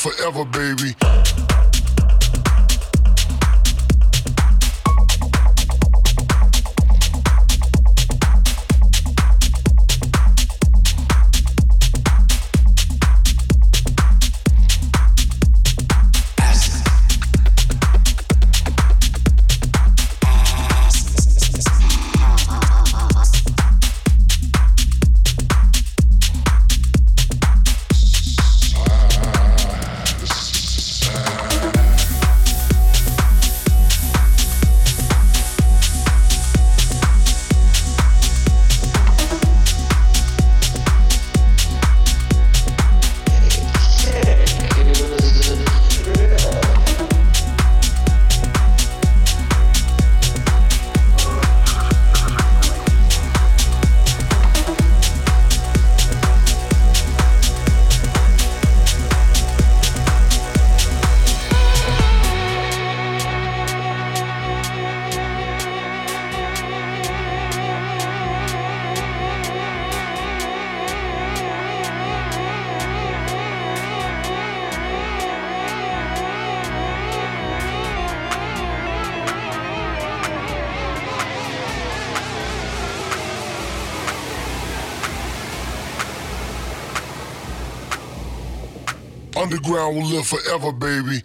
Forever. Live forever, baby.